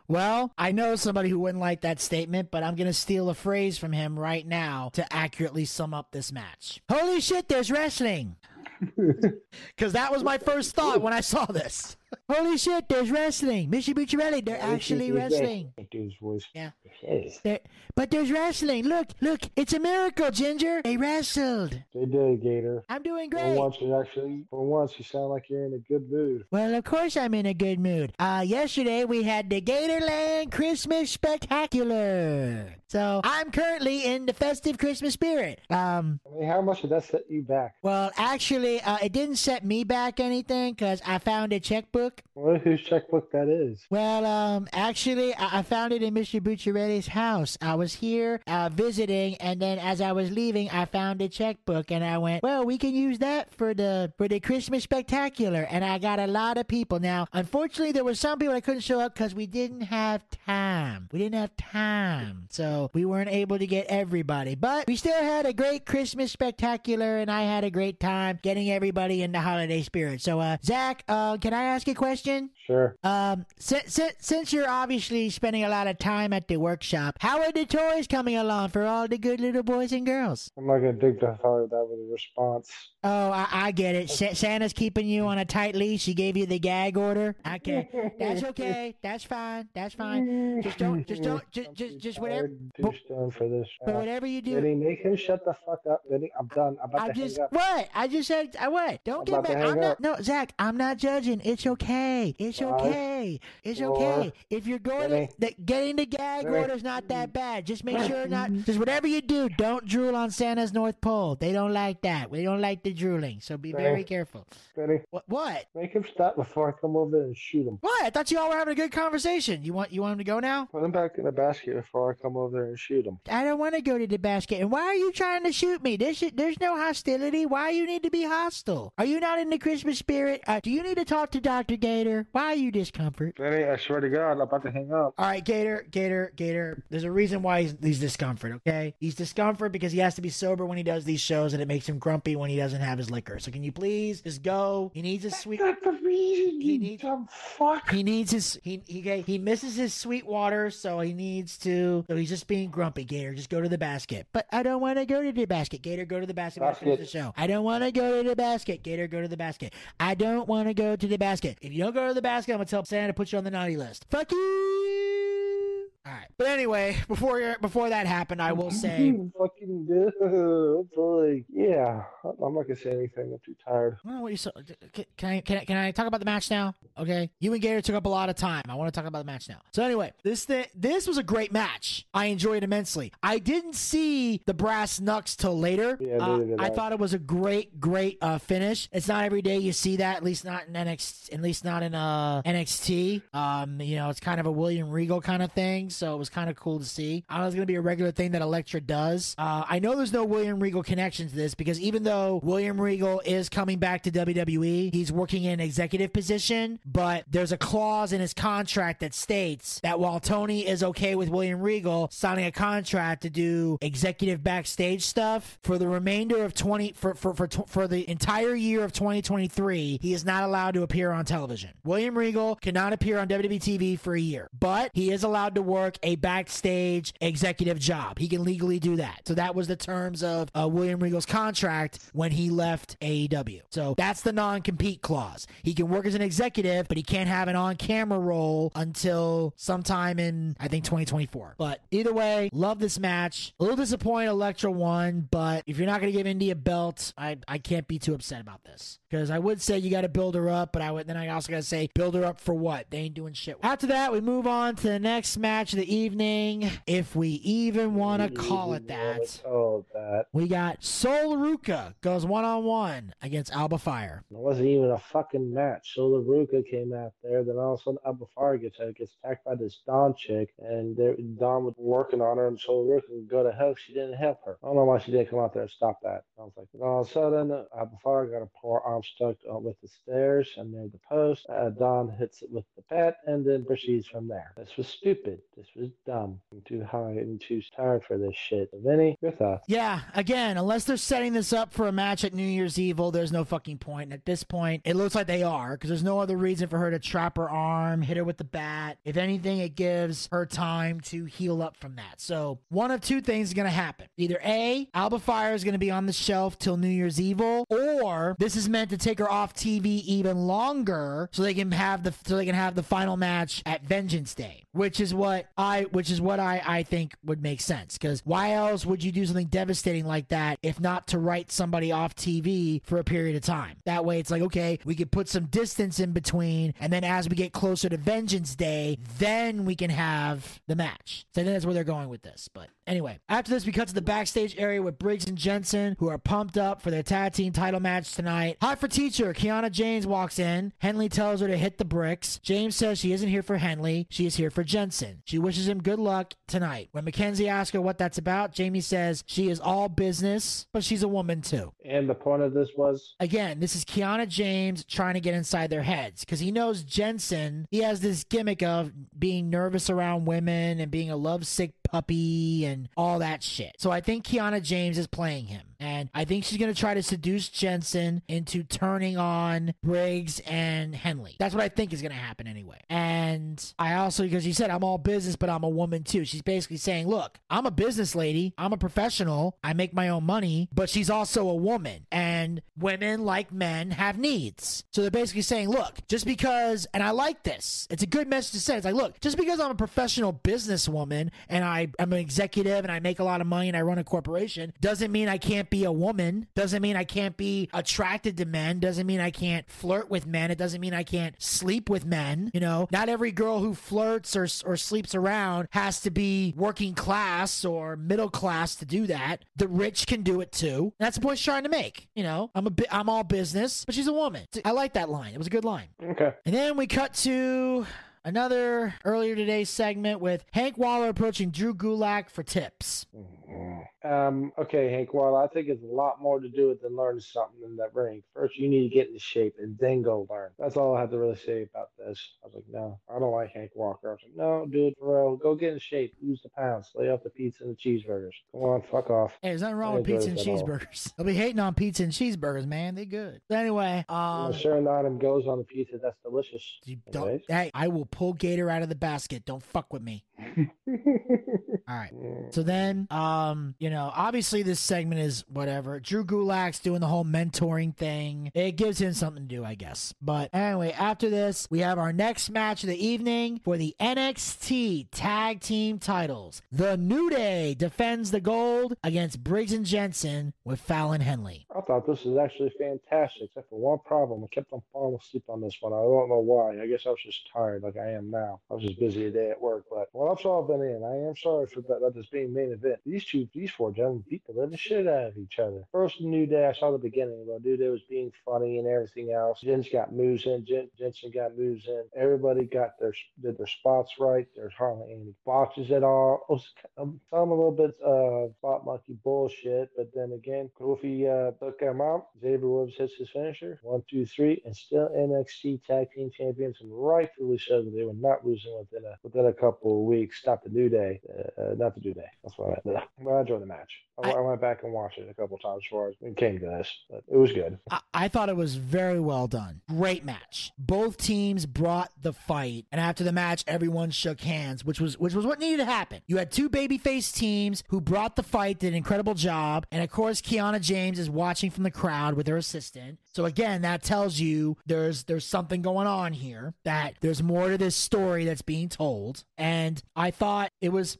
Well, I know somebody who wouldn't like that statement, but I'm going to steal a phrase from him right now to accurately sum up this match. Holy shit, there's wrestling. Because that was my first thought when I saw this. Holy shit, there's wrestling. Mitsubishi Rally, they're actually wrestling. Voice. Yeah. Yes. There, but there's wrestling. Look, look, it's a miracle, Ginger. They wrestled. They did, Gator. I'm doing great. For once, you actually, for once, you sound like you're in a good mood. Well, of course I'm in a good mood. Uh, yesterday we had the Gatorland Christmas Spectacular. So I'm currently in the festive Christmas spirit. Um, I mean, how much did that set you back? well, actually, uh, it didn't set me back anything because I found a checkbook. Well, whose checkbook that is? Well, um, actually, I, I found it in Mr. Bucciarelli's house. I was here uh, visiting, and then as I was leaving, I found a checkbook, and I went, "Well, we can use that for the for the Christmas spectacular." And I got a lot of people. Now, unfortunately, there were some people that couldn't show up because we didn't have time. We didn't have time, so we weren't able to get everybody. But we still had a great Christmas spectacular, and I had a great time getting everybody in the holiday spirit. So, uh, Zach, uh, can I ask a question? Sure. Um, since, since, since you're obviously spending a lot of time at the workshop, how are the toys coming along for all the good little boys and girls? I'm not gonna dig the hell out that with a response. Oh, I, I get it. Sa- Santa's keeping you on a tight leash. He gave you the gag order. Okay, that's okay. That's fine. That's fine. Just don't, just don't, just, just, just whatever. Stone for this. But Uh, whatever you do, Vinny, make him shut the fuck up, Vinny. I'm done. I'm about I'm to just hang up. what I just said. I what? Don't I'm get mad. I'm not. No, Zach. I'm not judging. It's okay. It's It's Five, okay. It's four, okay. If you're going three, to, the, getting the gag three. order's not that bad. Just make sure not. Just whatever you do, don't drool on Santa's North Pole. They don't like that. We don't like the drooling. So be very careful. Benny, What? What? make him stop before I come over and shoot him. What? I thought you all were having a good conversation. You want you want him to go now? Put him back in the basket before I come over there and shoot him. I don't want to go to the basket. And why are you trying to shoot me? There's there's no hostility. Why you need to be hostile? Are you not in the Christmas spirit? Uh, do you need to talk to Doctor Gator? Why are you discomfort? Benny, I swear to God, I'm about to hang up. All right, Gator, Gator, Gator. There's a reason why he's, he's discomfort. Okay, he's discomfort because he has to be sober when he does these shows, and it makes him grumpy when he doesn't have his liquor. So can you please just go? He needs his sweet. That's the reason, He you needs- dumb fuck. He needs his he he okay, he misses his sweet water, so he needs to. So he's just being grumpy. Gator, just go to the basket. But I don't want to go to the basket. Gator, go to the basket. Let's the show. I don't want to go to the basket. Gator, go to the basket. I don't want to go to the basket. If you don't go to the basket, I'm gonna tell Santa to put you on the naughty list. Fuck you. All right. But anyway, before you're- before that happened, I will say. Fucking do. Yeah, I'm not gonna say anything. I'm too tired. Well, what you so, can, can I can I can I talk about the match now? Okay, you and Gator took up a lot of time. I want to talk about the match now. So anyway, this thing this was a great match. I enjoyed it immensely. I didn't see the brass knucks till later. Yeah, Uh, I I. thought it was a great great uh, finish. It's not every day you see that. At least not in NXT. At least not in uh, NXT. Um, you know, it's kind of a William Regal kind of thing. So it was kind of cool to see. I know it's gonna be a regular thing that Elektra does. Uh, I know there's no William Regal connection to this because even though William Regal is coming back to WWE, he's working in an executive position, but there's a clause in his contract that states that while Tony is okay with William Regal signing a contract to do executive backstage stuff for the remainder of 20 for for for, for the entire year of 2023, he is not allowed to appear on television. William Regal cannot appear on WWE TV for a year, but he is allowed to work a backstage executive job. He can legally do that. So that was the terms of uh, William Regal's contract when he left AEW. So that's the non-compete clause. He can work as an executive, but he can't have an on-camera role until sometime in I think 2024. But either way, love this match. A little disappointed Elektra won, but if you're not going to give Indy a belt, I I can't be too upset about this because I would say you got to build her up, but I would then I also got to say build her up for what? They ain't doing shit. After that, we move on to the next match of the evening, if we even want to call it that. Oh, that. We got Sol Ruka goes one on one against Alba Fyre. It wasn't even a fucking match. Sol Ruka came out there, then all of a sudden Alba Fyre gets out, gets attacked by this Dawn chick, and there, Dawn was working on her, and so Ruka could go to help. She didn't help her. I don't know why she didn't come out there and stop that. I was like, all of a sudden, Alba Fyre got a poor arm stuck with the stairs and near the post. Uh, Dawn hits it with the bat, and then proceeds from there. This was stupid. This was dumb. Uh, I'm too high and too tired for this shit. Vinny, your thoughts? Yeah, again, unless they're setting this up for a match at New Year's Evil, there's no fucking point. And at this point, it looks like they are because there's no other reason for her to trap her arm, hit her with the bat. If anything, it gives her time to heal up from that. So one of two things is going to happen. Either A, Alba Fyre is going to be on the shelf till New Year's Evil, or this is meant to take her off TV even longer so they can have the so they can have the final match at Vengeance Day, which is what I which is what I I think would make sense because why else would you do something devastating like that if not to write somebody off TV for a period of time? That way, it's like okay, we could put some distance in between, and then as we get closer to Vengeance Day, then we can have the match. So I think that's where they're going with this. But anyway, after this, we cut to the backstage area with Briggs and Jensen, who are pumped up for their tag team title match tonight. Hot for teacher, Kiana James walks in. Henley tells her to hit the bricks. James says she isn't here for Henley, she is here for Jensen. She wishes him good luck tonight. When Mackenzie asks her what that's about, Jamie says she is all business, but she's a woman too. And the point of this was Again, this is Kiana James trying to get inside their heads because he knows Jensen. He has this gimmick of being nervous around women and being a lovesick and all that shit. So I think Kiana James is playing him. And I think she's going to try to seduce Jensen into turning on Briggs and Henley. That's what I think is going to happen anyway. And I also, because she said, I'm all business, but I'm a woman too. She's basically saying, look, I'm a business lady. I'm a professional. I make my own money, but she's also a woman. And women, like men, have needs. So they're basically saying, look, just because, and I like this, it's a good message to send. It's like, look, just because I'm a professional businesswoman and I am an executive and I make a lot of money and I run a corporation doesn't mean I can't can't be a woman. Doesn't mean I can't be attracted to men. Doesn't mean I can't flirt with men. It doesn't mean I can't sleep with men. You know, not every girl who flirts or, or sleeps around has to be working class or middle class to do that. The rich can do it too. That's the point she's trying to make. You know, I'm a bi- I'm all business, but she's a woman. I like that line. It was a good line. Okay. And then we cut to another earlier today segment with Hank Walker approaching Drew Gulak for tips. Mm-hmm. Um, okay, Hank. Well, I think it's a lot more to do with than learn something in that ring. First, you need to get into shape and then go learn. That's all I have to really say about this. I was like, no, I don't like Hank Walker. I was like, no, do it for real. Go get in shape. Lose the pounds. Lay off the pizza and the cheeseburgers. Come on, fuck off. Hey, there's nothing wrong with pizza and this at all. cheeseburgers. They'll be hating on pizza and cheeseburgers, man. They good. So anyway, um, sure not him goes on the pizza. That's delicious. you don't, Anyways. hey, I will pull Gator out of the basket. Don't fuck with me. All right. So then, um, you know, obviously this segment is whatever. Drew Gulak's doing the whole mentoring thing. It gives him something to do, I guess. But anyway, after this, we have our next match of the evening for the NXT Tag Team titles. The New Day defends the gold against Briggs and Jensen with Fallon Henley. I thought this was actually fantastic, except for one problem. I kept on falling asleep on this one. I don't know why. I guess I was just tired, like I am now. I was just busy today at work. But well, I've all been in. I am sorry for that this being main event. These two, these four gentlemen beat the living shit out of each other. First, New Day, I saw the beginning. The New Day was being funny and everything else. Jens got moves in. Jen, Jensen got moves in. Everybody got their did their spots right. There's hardly any botches at all. Some a little bit uh, spot monkey bullshit, but then again, Kofi uh, took him out. Xavier Woods hits his finisher. One, two, three, and still NXT Tag Team Champions, and rightfully so. They were not losing within a within a couple of weeks. Not the New Day, uh, Uh, not the New Day. That's what I. But I enjoyed the match. I, I- I went back and watched it a couple times before it came to this, but it was good. I, I thought it was very well done. Great match. Both teams brought the fight, and after the match, everyone shook hands, which was which was what needed to happen. You had two babyface teams who brought the fight, did an incredible job, and of course, Kiana James is watching from the crowd with her assistant. So again, that tells you there's there's something going on here. That there's more to this story that's being told, and I thought it was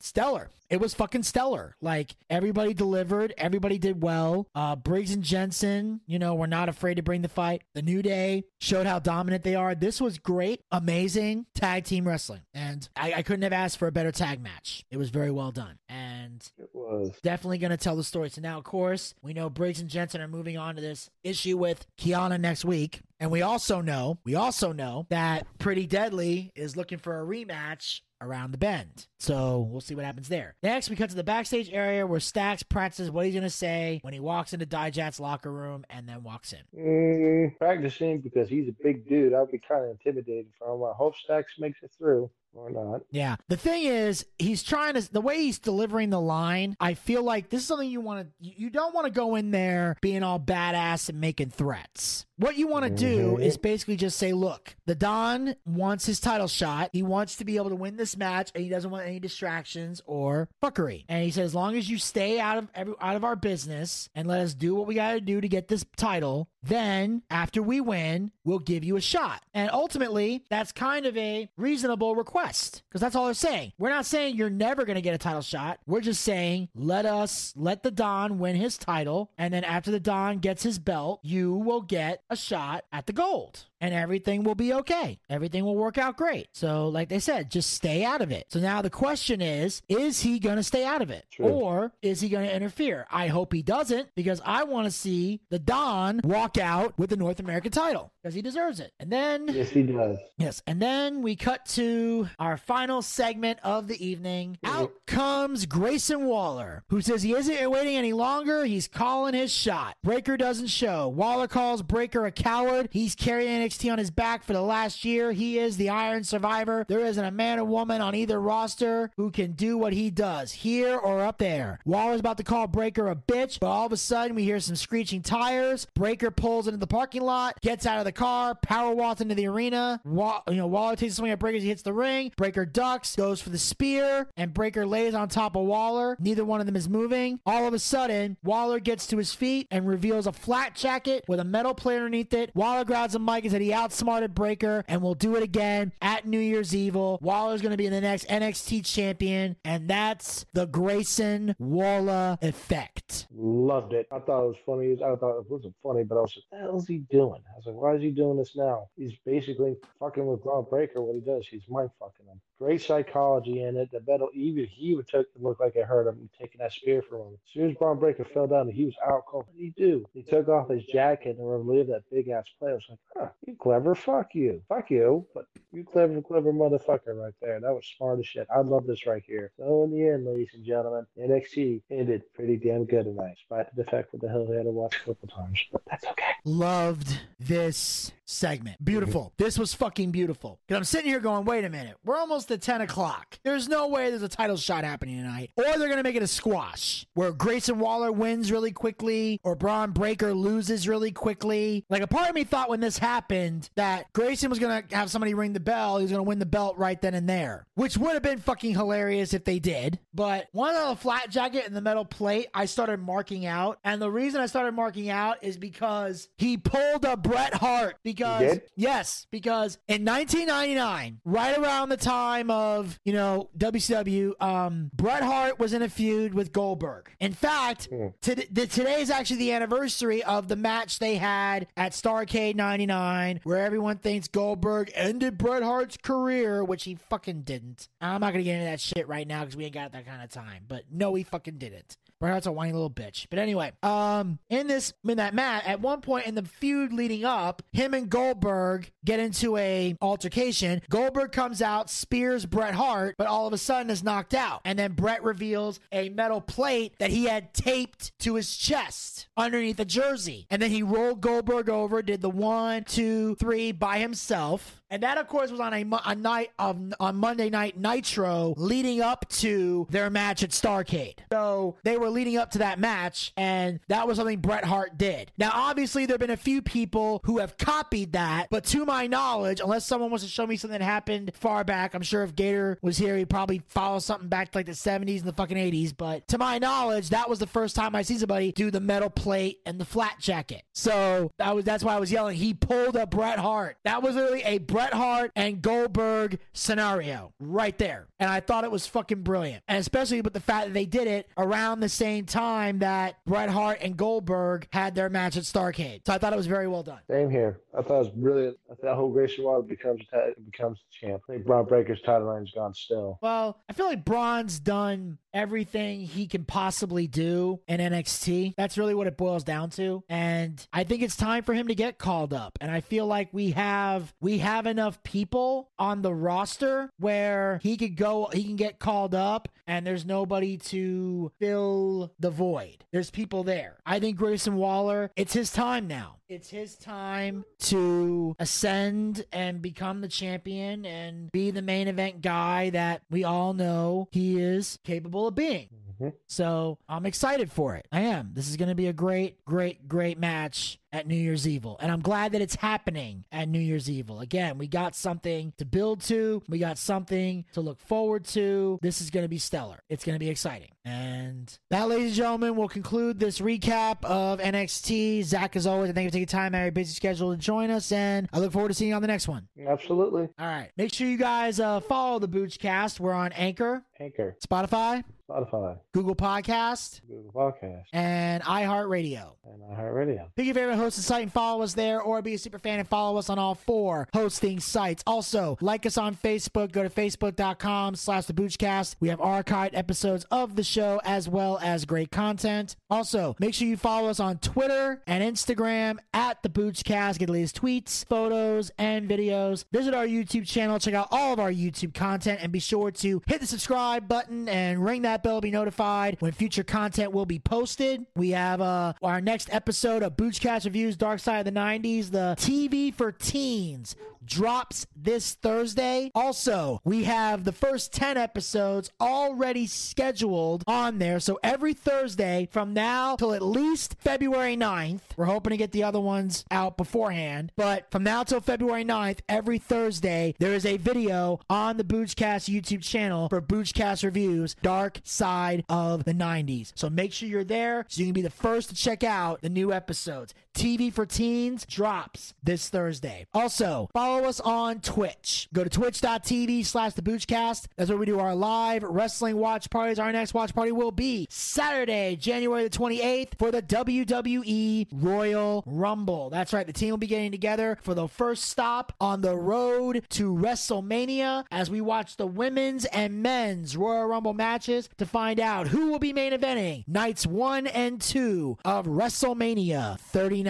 stellar. It was fucking stellar. Like everybody delivered, everybody did well. Uh Briggs and Jensen, you know, were not afraid to bring the fight. The New Day showed how dominant they are. This was great, amazing tag team wrestling. And I, I couldn't have asked for a better tag match. It was very well done. And It was. definitely going to tell the story. So now, of course, we know Briggs and Jensen are moving on to this issue with Kiana next week. And we also know, we also know that Pretty Deadly is looking for a rematch around the bend. So we'll see what happens there. Next, we cut to the backstage area where Stacks practices what he's going to say when he walks into Dijak's locker room and then walks in. Mm, practicing because he's a big dude. I'd be kind of intimidated from him. I hope Stacks makes it through or not. Yeah. The thing is, he's trying to the way he's delivering the line. I feel like this is something you want to you don't want to go in there being all badass and making threats. What you want to do Mhm. is basically just say, look, the Don wants his title shot. He wants to be able to win this match, and he doesn't want any distractions or fuckery. And he said, as long as you stay out of every out of our business and let us do what we got to do to get this title, then after we win, we'll give you a shot. And ultimately, that's kind of a reasonable request because that's all they're saying. We're not saying you're never going to get a title shot. We're just saying let us let the Don win his title, and then after the Don gets his belt, you will get a shot at the gold. And everything will be okay. Everything will work out great. So, like they said, just stay out of it. So now the question is is he going to stay out of it? True. Or is he going to interfere? I hope he doesn't because I want to see the Don walk out with the North American title because he deserves it. And then, Yes, he does. yes, and then we cut to our final segment of the evening. Out comes Grayson Waller, who says he isn't waiting any longer. He's calling his shot. Breakker doesn't show. Waller calls Breakker a coward. He's carrying NXT on his back for the last year. He is the Iron Survivor. There isn't a man or woman on either roster who can do what he does, here or up there. Waller's about to call Breakker a bitch, but all of a sudden we hear some screeching tires. Breakker pulls into the parking lot, gets out of the car, power walks into the arena. You know, Waller takes swing at Breakker as he hits the ring. Breakker ducks, goes for the spear, and Breakker lays on top of Waller. Neither one of them is moving. All of a sudden, Waller gets to his feet and reveals a flak jacket with a metal plate underneath it. Waller grabs a mic and says, said he outsmarted Breakker and will do it again at New Year's Evil. Waller's going to be the next NXT champion, and that's the Grayson Waller effect. Loved it. I thought it was funny. I thought it wasn't funny, but I was like, what the hell is he doing? I was like, why is he doing this now? He's basically fucking with Bron Breakker. What he does, he's mind fucking him. Great psychology in it. The metal, even he would take it looked like it hurt him taking that spear from him. As soon as Bron Breakker fell down, he was out cold. What did he do? He took off his jacket and relieved that big ass play. I was like, huh, you clever. Fuck you. Fuck you. But you clever, clever motherfucker right there. That was smart as shit. I love this right here. So in the end, ladies and gentlemen, NXT ended pretty damn good tonight, despite the fact that the hell he had to watch a couple times. But that's okay. Loved this segment. Beautiful. Mm-hmm. This was fucking beautiful. Because I'm sitting here going, wait a minute. We're almost at 10 o'clock. There's no way there's a title shot happening tonight. Or they're going to make it a squash where Grayson Waller wins really quickly or Bron Breakker loses really quickly. Like a part of me thought when this happened that Grayson was going to have somebody ring the bell. He was going to win the belt right then and there, which would have been fucking hilarious if they did. But one of the flak jacket and the metal plate, I started marking out. And the reason I started marking out is because he pulled a Bret Hart because did? yes, because in 1999, right around the time of you know WCW, um, Bret Hart was in a feud with Goldberg. In fact, Hmm. to- the, today is actually the anniversary of the match they had at Starcade 99, where everyone thinks Goldberg ended Bret Hart's career, which he fucking didn't. I'm not gonna get into that shit right now because we ain't got that kind of time. But no, he fucking didn't. Bret Hart's a whiny little bitch. But anyway, um, in this in that match, at one point in the feud leading up, him and Goldberg get into a altercation. Goldberg comes out, spears Bret Hart, but all of a sudden is knocked out. And then Bret reveals a metal plate that he had taped to his chest underneath a jersey. And then he rolled Goldberg over, did the one, two, three by himself. And that, of course, was on a, a night of on Monday Night Nitro, leading up to their match at Starcade. So they were leading up to that match, and that was something Bret Hart did. Now, obviously, there have been a few people who have copied that, but to my knowledge, unless someone wants to show me something that happened far back, I'm sure if Gator was here, he'd probably follow something back to like the 70s and the fucking 80s. But to my knowledge, that was the first time I see somebody do the metal plate and the flak jacket. So that was that's why I was yelling. He pulled a Bret Hart. That was really a Bret Hart and Goldberg scenario right there. And I thought it was fucking brilliant. And especially with the fact that they did it around the same time that Bret Hart and Goldberg had their match at Starcade. So I thought it was very well done. Same here. I thought it was brilliant. I thought whole Grayson Waller becomes becomes the champ. I think Bron Breakker's title reign's gone still. Well, I feel like Bron's done everything he can possibly do in NXT. That's really what it boils down to. And I think it's time for him to get called up. And I feel like we have we have enough people on the roster where he could go he can get called up and there's nobody to fill the void. There's people there. I think Grayson Waller, it's his time now. It's his time to ascend and become the champion and be the main event guy that we all know he is capable of being. Mhm. So I'm excited for it. I am. This is going to be a great, great, great match at New Year's Evil. And I'm glad that it's happening at New Year's Evil. Again, we got something to build to, we got something to look forward to. This is going to be stellar. It's going to be exciting. And that, ladies and gentlemen, will conclude this recap of NXT. Zach, as always, I thank you for taking time out of your busy schedule to join us. And I look forward to seeing you on the next one. Absolutely. All right. Make sure you guys uh, follow the Boochcast. We're on Anchor, Anchor, Spotify, Spotify, Google Podcast, Google Podcast, and iHeartRadio. and iHeartRadio. Pick your favorite hosting site and follow us there, or be a super fan and follow us on all four hosting sites. Also, like us on Facebook. Go to facebook.com slash the Boochcast. We have archived episodes of the show as well as great content. Also, make sure you follow us on Twitter and Instagram at the Boochcast. Get the latest tweets, photos, and videos. Visit our YouTube channel. Check out all of our YouTube content and be sure to hit the subscribe button and ring that bell to be notified when future content will be posted. We have uh, our next episode of Boochcast Reviews Dark Side of the 90s, the TV for Teens drops this Thursday. Also, we have the first 10 episodes already scheduled on there. So every Thursday from now till at least February 9th, we're hoping to get the other ones out beforehand. But from now till February 9th, every Thursday, there is a video on the Boochcast YouTube channel for Boochcast Reviews Dark Side of the 90s. So make sure you're there so you can be the first to check out the new episodes. TV for Teens drops this Thursday. Also, follow us on Twitch. Go to twitch.tv slash the Boochcast. That's where we do our live wrestling watch parties. Our next watch party will be Saturday, January the 28th for the WWE Royal Rumble. That's right. The team will be getting together for the first stop on the road to WrestleMania as we watch the women's and men's Royal Rumble matches to find out who will be main eventing nights one and two of WrestleMania 39.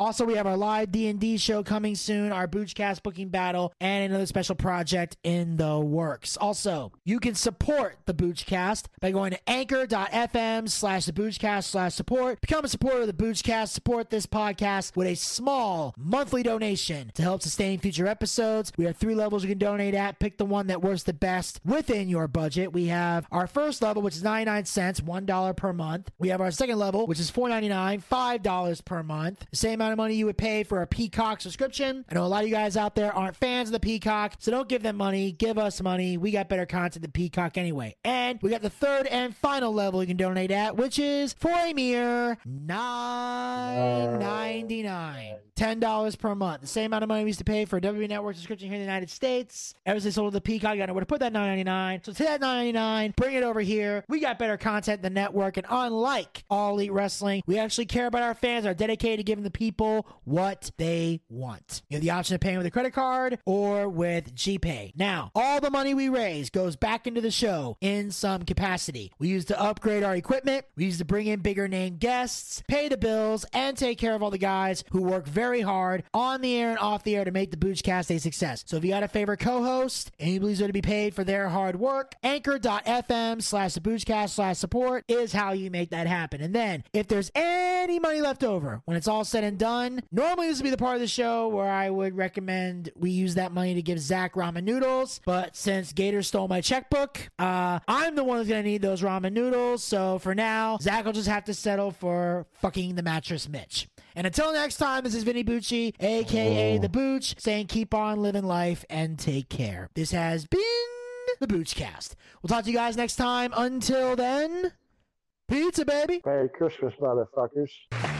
Also, we have our live D&D show coming soon, our Boochcast booking battle, and another special project in the works. Also, you can support the Boochcast by going to anchor.fm slash the Boochcast slash support. Become a supporter of the Boochcast. Support this podcast with a small monthly donation to help sustain future episodes. We have three levels you can donate at. Pick the one that works the best within your budget. We have our first level, which is 99 cents, $1 per month. We have our second level, which is $4.99, $5 per month. The same amount of money you would pay for a Peacock subscription. I know a lot of you guys out there aren't fans of the Peacock, so don't give them money. Give us money. We got better content than Peacock anyway. And we got the third and final level you can donate at, which is for a mere $9.99. $10 per month. The same amount of money we used to pay for a WWE Network subscription here in the United States. Ever since sold the Peacock, I got nowhere to put that $9.99. So take that $9.99, bring it over here. We got better content than the network. And unlike All Elite Wrestling, we actually care about our fans, our dedicated to giving the people what they want. You have the option of paying with a credit card or with GPay. Now, all the money we raise goes back into the show in some capacity. We use to upgrade our equipment, we use to bring in bigger name guests, pay the bills, and take care of all the guys who work very hard on the air and off the air to make the Boochcast a success. So if you got a favorite co-host and you believe they're to be paid for their hard work, anchor.fm slash the slash support is how you make that happen. And then if there's any money left over when it's all said and done, normally this would be the part of the show where I would recommend we use that money to give Zach ramen noodles. But since Gator stole my checkbook, uh, I'm the one who's gonna need those ramen noodles. So for now, Zach will just have to settle for fucking the mattress Mitch. And until next time, this is Vinny Bucci, aka The Booch, saying keep on living life and take care. This has been The Boochcast. We'll talk to you guys next time. Until then, pizza, baby. Merry Christmas, motherfuckers.